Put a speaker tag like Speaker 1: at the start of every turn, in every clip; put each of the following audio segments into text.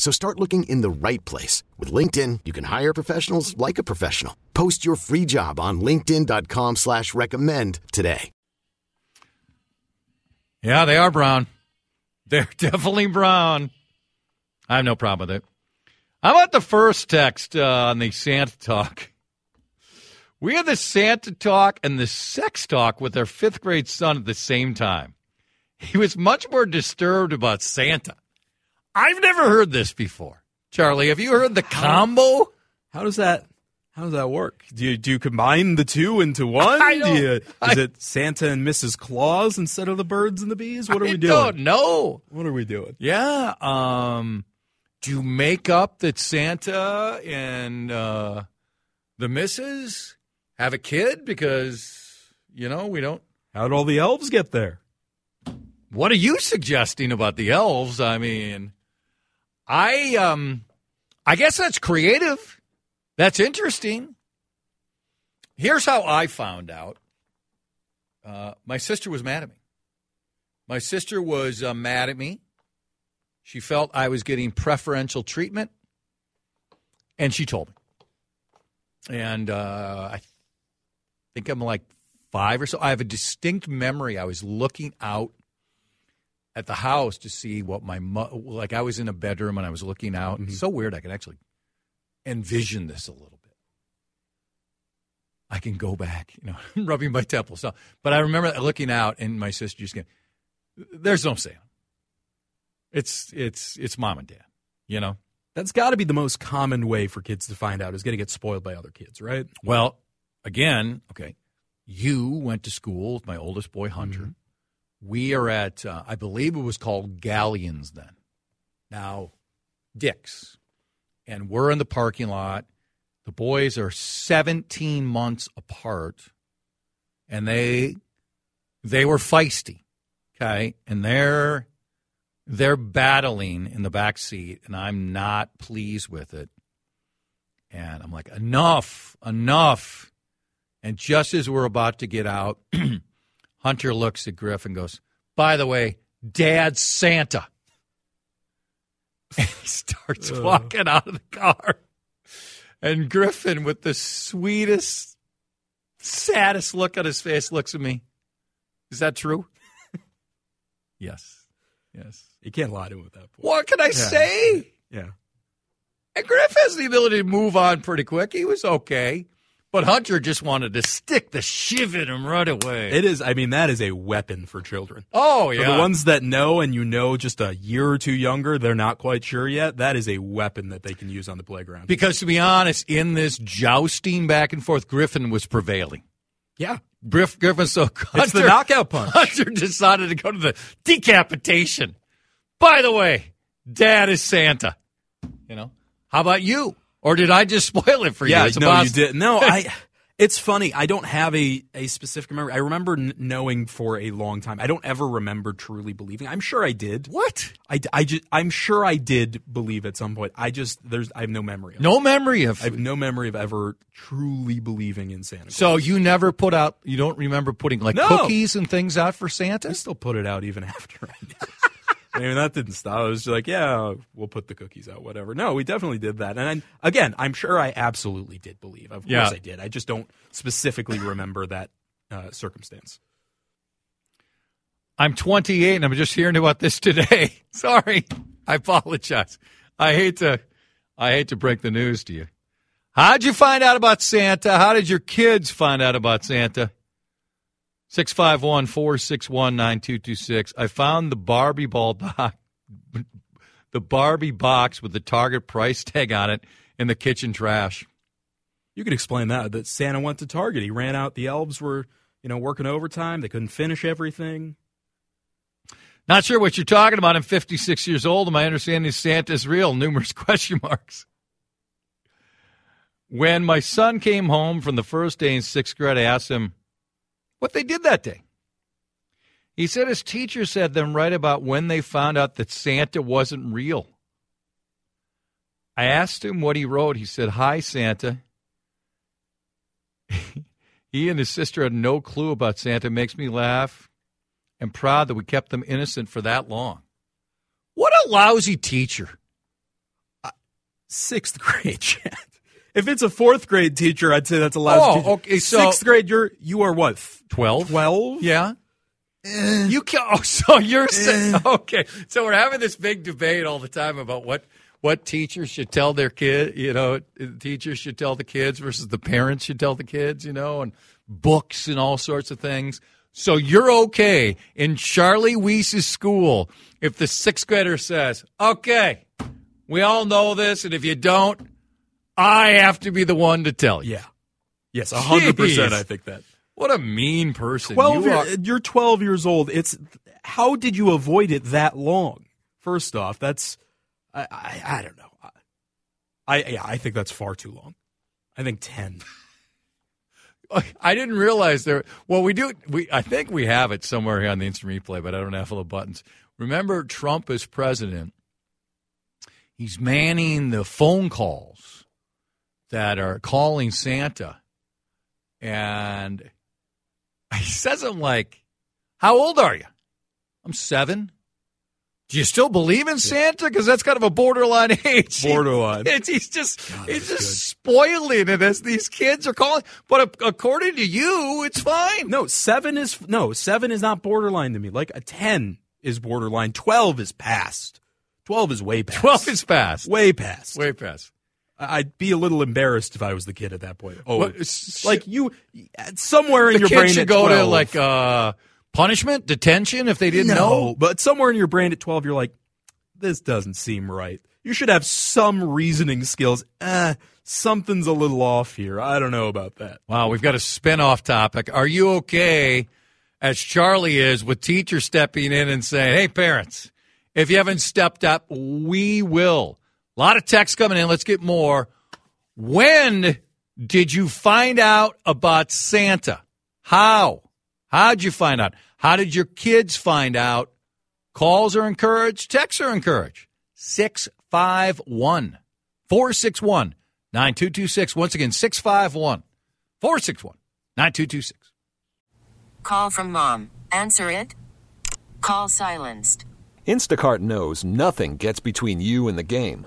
Speaker 1: So start looking in the right place. With LinkedIn, you can hire professionals like a professional. Post your free job on linkedin.com slash recommend today.
Speaker 2: Yeah, they are brown. They're definitely brown. I have no problem with it. How about the first text uh, on the Santa talk? We had the Santa talk and the sex talk with our fifth grade son at the same time. He was much more disturbed about Santa. I've never heard this before. Charlie, have you heard the combo?
Speaker 3: How does that how does that work? Do you do you combine the two into one?
Speaker 2: I
Speaker 3: Do you, is
Speaker 2: I-
Speaker 3: it Santa and Mrs. Claus instead of the birds and the bees? What are
Speaker 2: I
Speaker 3: we doing?
Speaker 2: don't know.
Speaker 3: What are we doing?
Speaker 2: Yeah. Um, do you make up that Santa and uh, the missus have a kid because you know we don't?
Speaker 3: How'd all the elves get there?
Speaker 2: What are you suggesting about the elves? I mean, I um, I guess that's creative. That's interesting. Here's how I found out. Uh, my sister was mad at me. My sister was uh, mad at me. She felt I was getting preferential treatment, and she told me. And uh, I think I'm like five or so. I have a distinct memory. I was looking out at the house to see what my mo- like. I was in a bedroom and I was looking out. It's mm-hmm. so weird. I can actually envision this a little bit. I can go back, you know, rubbing my temples. So, but I remember looking out and my sister just going, "There's no Santa. It's it's it's mom and dad." You know.
Speaker 3: That's got to be the most common way for kids to find out is going to get spoiled by other kids, right?
Speaker 2: Well, again, okay. You went to school with my oldest boy, Hunter. Mm-hmm. We are at, uh, I believe it was called Galyan's then. Now, Dick's. And we're in the parking lot. The boys are 17 months apart. And they they were feisty. Okay. And they're they're battling in the back seat, and I'm not pleased with it. And I'm like, enough, enough. And just as we're about to get out, Hunter looks at Griff and goes, By the way, Dad's Santa. And he starts walking out of the car. And Griffin, with the sweetest, saddest look on his face, looks at me. Is that true? yes. Yes.
Speaker 3: You can't lie to him at that point.
Speaker 2: What can I say?
Speaker 3: Yeah.
Speaker 2: And Griff has the ability to move on pretty quick. He was okay. But Hunter just wanted to stick the shiv in him right away.
Speaker 3: It is, I mean, that is a weapon for children.
Speaker 2: oh, yeah.
Speaker 3: For the ones that know and you know just a year or two younger, they're not quite sure yet. That is a weapon that they can use on the playground.
Speaker 2: because to be honest, in this jousting back and forth, Griffin was prevailing.
Speaker 3: yeah.
Speaker 2: Griff, Griffin, so Hunter,
Speaker 3: It's the knockout punch.
Speaker 2: Hunter decided to go to the decapitation. By the way, Dad is Santa. You know, how about you? Or did I just spoil it for you?
Speaker 3: Yeah, no,
Speaker 2: boss?
Speaker 3: you didn't. No, I. It's funny. I don't have a, a specific memory. I remember n- knowing for a long time. I don't ever remember truly believing. I'm sure I did.
Speaker 2: What?
Speaker 3: I, I just, I'm sure I did believe at some point. I just there's I have no memory. Of it.
Speaker 2: No memory of.
Speaker 3: I have no memory of ever truly believing in Santa. Claus.
Speaker 2: So you never put out. You don't remember putting like
Speaker 3: No.
Speaker 2: cookies and things out for Santa.
Speaker 3: I still put it out even after I did. I mean, that didn't stop. I was just like, yeah, we'll put the cookies out, whatever. No, we definitely did that. And I, again, I'm sure I absolutely did believe. Of
Speaker 2: Yeah.
Speaker 3: course I did. I just don't specifically remember that uh, circumstance.
Speaker 2: I'm 28 and I'm just hearing about this today. Sorry. I apologize. I hate to I hate to break the news to you. How'd you find out about Santa? How did your kids find out about Santa? 651 461 9226. I found the Barbie ball box, the Barbie box with the Target price tag on it in the kitchen trash.
Speaker 3: You could explain that that Santa went to Target. He ran out. The elves were, you know, working overtime. They couldn't finish everything.
Speaker 2: Not sure what you're talking about. I'm 56 years old, and my understanding is Santa's real. Numerous question marks. When my son came home from the first day in sixth grade, I asked him what they did that day. He said his teacher said them right about when they found out that Santa wasn't real. I asked him what he wrote. He said, Hi, Santa. he and his sister had no clue about Santa. It makes me laugh and proud that we kept them innocent for that long. What a lousy teacher.
Speaker 3: Uh, sixth grade, Chad. If it's a fourth grade teacher, I'd say that's a lousy
Speaker 2: oh,
Speaker 3: teacher.
Speaker 2: okay. So
Speaker 3: Sixth grade, you're you are what?
Speaker 2: 12?
Speaker 3: 12?
Speaker 2: Yeah. Eh. You can Oh, so you're saying eh. okay. So we're having this big debate all the time about what what teachers should tell their kid. You know, teachers should tell the kids versus the parents should tell the kids. You know, and books and all sorts of things. So you're okay in Charlie Weiss's school if the sixth grader says, "Okay, we all know this, and if you don't, I have to be the one to tell you."
Speaker 3: Yeah. Yes, hundred percent.
Speaker 2: Jeez.
Speaker 3: I think that.
Speaker 2: What a mean person.
Speaker 3: Twelve.
Speaker 2: You
Speaker 3: You
Speaker 2: are-
Speaker 3: you're twelve years old. It's how did you avoid it that long? First off, that's I I, I don't know. I yeah, I think that's far too long. I think ten.
Speaker 2: I didn't realize there. Well, we do. We I think we have it somewhere here on the instant replay, but I don't have all the buttons. Remember, Trump is president. He's manning the phone calls that are calling Santa, and he says, "I'm like, how old are you? I'm seven. Do you still believe in Santa? Because that's kind of a borderline age.
Speaker 3: Borderline.
Speaker 2: It's, he's just
Speaker 3: God,
Speaker 2: he's just spoiling it as these kids are calling. But according to you, it's fine.
Speaker 3: No, seven is no seven is not borderline to me. Like a ten is borderline. Twelve is past. Twelve is way past.
Speaker 2: twelve is past.
Speaker 3: way past.
Speaker 2: Way past.
Speaker 3: I'd be a little embarrassed if I was the kid at that point. Oh, like you, somewhere in your brain
Speaker 2: should
Speaker 3: at
Speaker 2: go
Speaker 3: 12,
Speaker 2: to like uh, punishment, detention if they didn't
Speaker 3: no,
Speaker 2: know.
Speaker 3: but somewhere in your brain at twelve, you're like, this doesn't seem right. You should have some reasoning skills. Eh, something's a little off here. I don't know about that.
Speaker 2: Wow, we've got a spin-off topic. Are you okay, as Charlie is, with teachers stepping in and saying, "Hey, parents, if you haven't stepped up, we will." A lot of texts coming in. Let's get more. When did you find out about Santa? How? How'd you find out? How did your kids find out? Calls are encouraged. Texts are encouraged. 651 461 9226. Once again, 651 461 9226.
Speaker 4: Call from mom. Answer it. Call silenced.
Speaker 5: Instacart knows nothing gets between you and the game.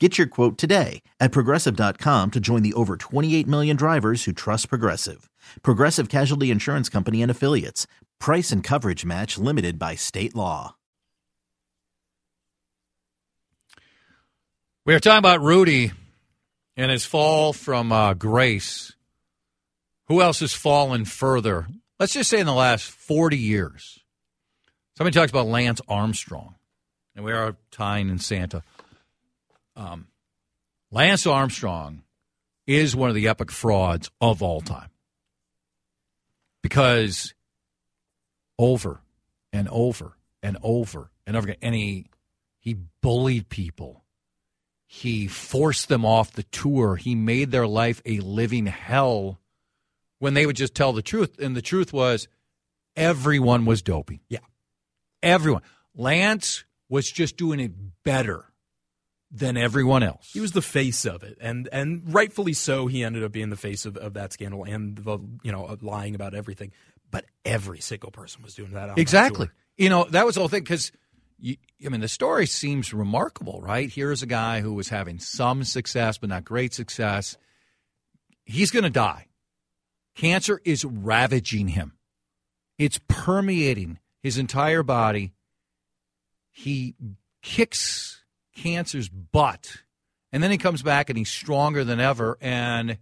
Speaker 6: Get your quote today at progressive.com to join the over 28 million drivers who trust Progressive. Progressive Casualty Insurance Company and Affiliates. Price and coverage match limited by state law.
Speaker 2: We are talking about Rudy And his fall from uh, grace, who else has fallen further? Let's just say in the last 40 years. Somebody talks about Lance Armstrong, and we are tying in Santa. Um, Lance Armstrong is one of the epic frauds of all time because over and over and over and over again, and he he bullied people. He forced them off the tour. He made their life a living hell when they would just tell the truth. And the truth was everyone was doping.
Speaker 3: Yeah.
Speaker 2: Everyone. Lance was just doing it better than everyone else.
Speaker 3: He was the face of it, and and rightfully so. He ended up being the face of, of that scandal and the you know lying about everything. But every single person was doing that.
Speaker 2: exactly.
Speaker 3: That
Speaker 2: you know that was the whole thing because. I mean, the story seems remarkable, right? Here's a guy who was having some success, but not great success. He's going to die. Cancer is ravaging him, it's permeating his entire body. He kicks cancer's butt. And then he comes back and he's stronger than ever. And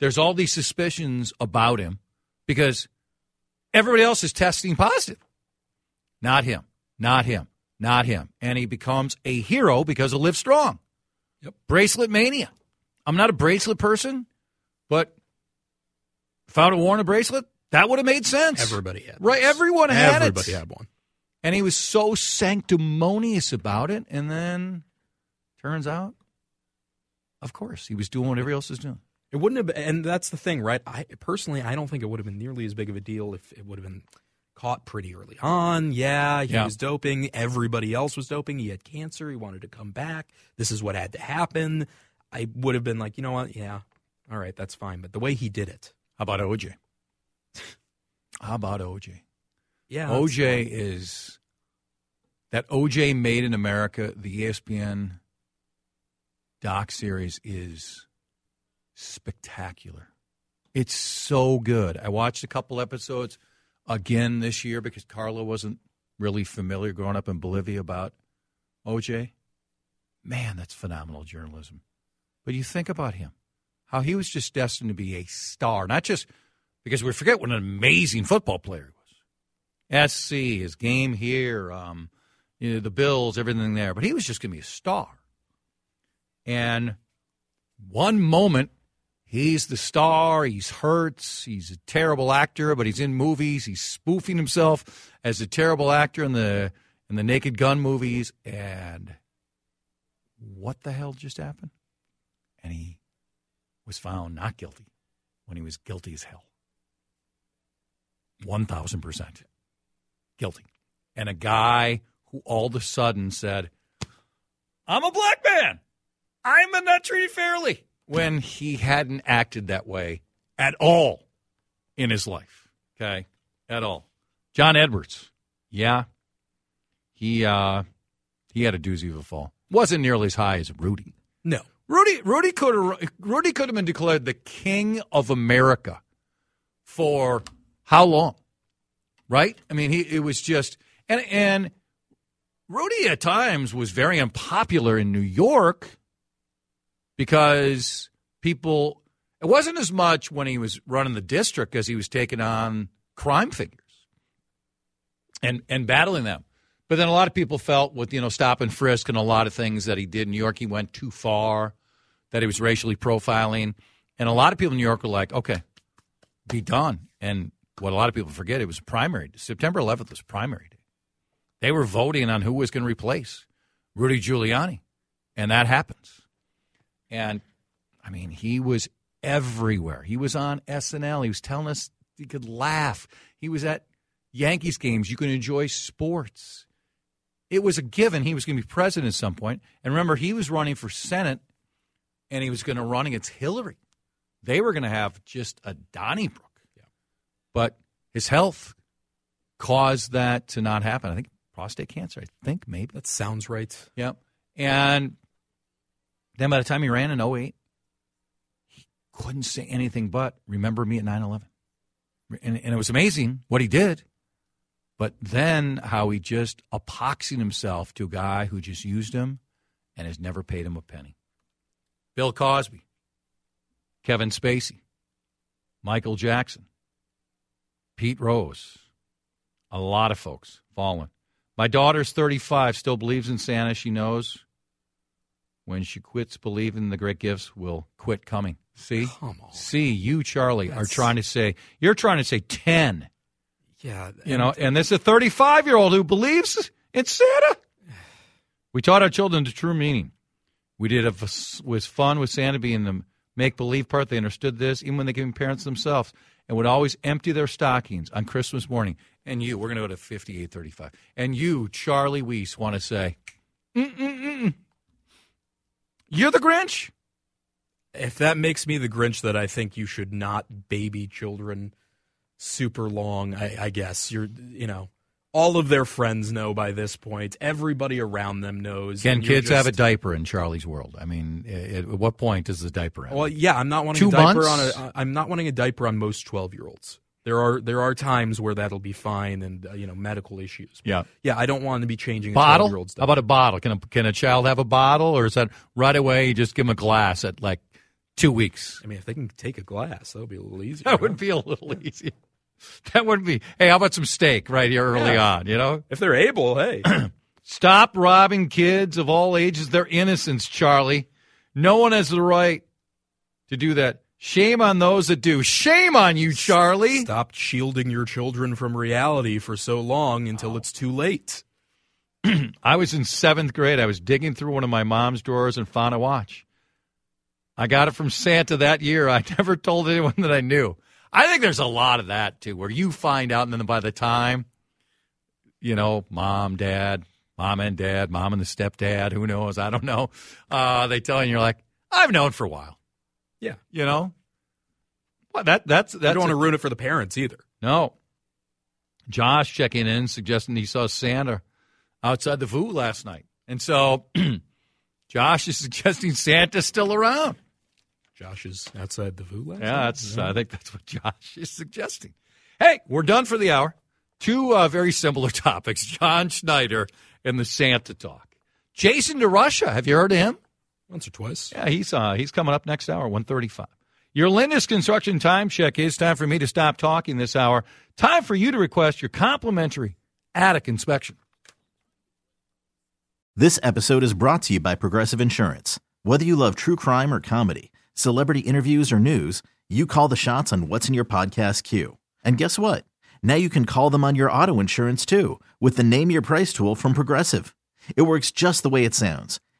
Speaker 2: there's all these suspicions about him because everybody else is testing positive. Not him, not him, not him. And he becomes a hero because of Live Strong.
Speaker 3: Yep.
Speaker 2: Bracelet mania. I'm not a bracelet person, but if I would have worn a bracelet, that would have made sense.
Speaker 3: Everybody had.
Speaker 2: Right. Everyone had
Speaker 3: Everybody
Speaker 2: it.
Speaker 3: Everybody had one.
Speaker 2: And he was so sanctimonious about it. And then turns out, of course, he was doing what everybody else is doing.
Speaker 3: It wouldn't have been, and that's the thing, right? I personally, I don't think it would have been nearly as big of a deal if it would have been caught pretty early on. Yeah, he
Speaker 2: Yeah.
Speaker 3: was doping. Everybody else was doping. He had cancer. He wanted to come back. This is what had to happen. I would have been like, you know what? Yeah, all right, that's fine. But the way he did it,
Speaker 2: How about OJ? How about OJ?
Speaker 3: yeah,
Speaker 2: OJ is that OJ Made in America, the ESPN doc series is spectacular. It's so good. I watched a couple episodes again this year because Carla wasn't really familiar growing up in Bolivia about OJ. Man, that's phenomenal journalism. But you think about him, how he was just destined to be a star, not just because we forget what an amazing football player he was. SC, his game here, um, you know, the Bills, everything there. But he was just going to be a star. And one moment, he's the star. He's hurts. He's a terrible actor, but he's in movies. He's spoofing himself as a terrible actor in the in the Naked Gun movies. And what the hell just happened? And he was found not guilty when he was guilty as hell. 1000% guilty. And a guy who all of a sudden said, I'm a black man. I'm not treated fairly. When he hadn't acted that way at all in his life. Okay? At all. John Edwards. Yeah. He uh he had a doozy of a fall. Wasn't nearly as high as Rudy.
Speaker 3: no.
Speaker 2: Rudy Rudy could have Rudy could have been declared the king of America for how long? Right? I mean, he it was just and and Rudy at times was very unpopular in New York because people it wasn't as much when he was running the district as he was taking on crime figures and and battling them. But then a lot of people felt with you know stop and frisk and a lot of things that he did in New York, he went too far, that he was racially profiling, and a lot of people in New York were like, okay, be done. And what a lot of people forget, it was primary. September 11th was primary day. They were voting on who was going to replace Rudy Giuliani, and that happens. And I mean, he was everywhere. He was on SNL. He was telling us he could laugh. He was at Yankees games. You can enjoy sports. It was a given he was going to be president at some point. And remember, he was running for Senate and he was going to run against Hillary. They were going to have just a Donnybrook. Yeah. But his health caused that to not happen. I think prostate cancer, I think, maybe.
Speaker 3: That sounds right.
Speaker 2: Yep. And then by the time he ran in 08, he couldn't say anything but remember me at 9 11. And, and it was amazing what he did. But then how he just epoxied himself to a guy who just used him and has never paid him a penny. Bill Cosby. Kevin Spacey, Michael Jackson, Pete Rose, a lot of folks fallen. My daughter's 35, still believes in Santa. She knows when she quits believing the great gifts will quit coming. See? See, you, Charlie, are trying to say, you're trying to say 10.
Speaker 3: Yeah,
Speaker 2: You know, and this is a 35 year old who believes in Santa. We taught our children the true meaning. We did it was fun with Santa being the make believe part. They understood this even when they became parents themselves, and would always empty their stockings on Christmas morning. And you, we're going to go to 5835. And you, Charlie Weiss, want to say, Mm-mm-mm. You're the Grinch.
Speaker 3: if that makes me the Grinch that I think you should not baby children super long, I, I guess you're, you know, all of their friends know by this point. Everybody around them knows.
Speaker 2: Can
Speaker 3: and you're
Speaker 2: kids have a diaper in Charlie's world? I mean, at at what point does the diaper end?
Speaker 3: Well, yeah, I'm not wanting
Speaker 2: Two
Speaker 3: a diaper
Speaker 2: months?
Speaker 3: on a. I'm not wanting a diaper on most 12 year olds. There are there are times where that'll be fine and uh, you know medical issues.
Speaker 2: yeah.
Speaker 3: Yeah, I don't want to be changing a
Speaker 2: bottle? How about a bottle? Can a, can a child have a bottle, or is that right away you just give them a glass at like two weeks?
Speaker 3: I mean, if they can take a glass, that'll be a little easier.
Speaker 2: That would be a little easier. That would be. Hey, how about some steak right here early
Speaker 3: Yeah.
Speaker 2: on? You know,
Speaker 3: if they're able. Hey,
Speaker 2: stop robbing kids of all ages their innocence, Charlie. No one has the right to do that. Shame on those that do. Shame on you, Charlie.
Speaker 3: stop shielding your children from reality for so long until it's too late.
Speaker 2: I was in seventh grade. I was digging through one of my mom's drawers and found a watch. I got it from Santa that year. I never told anyone that I knew. I think there's a lot of that too, where you find out, and then by the time, you know, mom, dad, mom and dad, mom and the stepdad, who knows? I don't know. Uh, they tell you, and you're like, I've known for a while.
Speaker 3: Yeah,
Speaker 2: You know, well, that that's
Speaker 3: I don't want to ruin it for the parents either.
Speaker 2: no. Josh checking in, suggesting he saw Santa outside the VU last night. And so Josh is suggesting Santa's still around.
Speaker 3: Josh is outside the VU last
Speaker 2: Yeah,
Speaker 3: night?
Speaker 2: that's, I think that's what Josh is suggesting. Hey, we're done for the hour. Two uh, very similar topics John Schneider and the Santa talk. Jason DeRusha, have you heard of him?
Speaker 3: Once or twice.
Speaker 2: Yeah, he's uh, he's coming up next hour, one thirty-five. Your Lindus Construction time check is time for me to stop talking this hour. Time for you to request your complimentary attic inspection.
Speaker 6: This episode is brought to you by Progressive Insurance. Whether you love true crime or comedy, celebrity interviews or news, you call the shots on what's in your podcast queue. And guess what? Now you can call them on your auto insurance too with the Name Your Price tool from Progressive. It works just the way it sounds.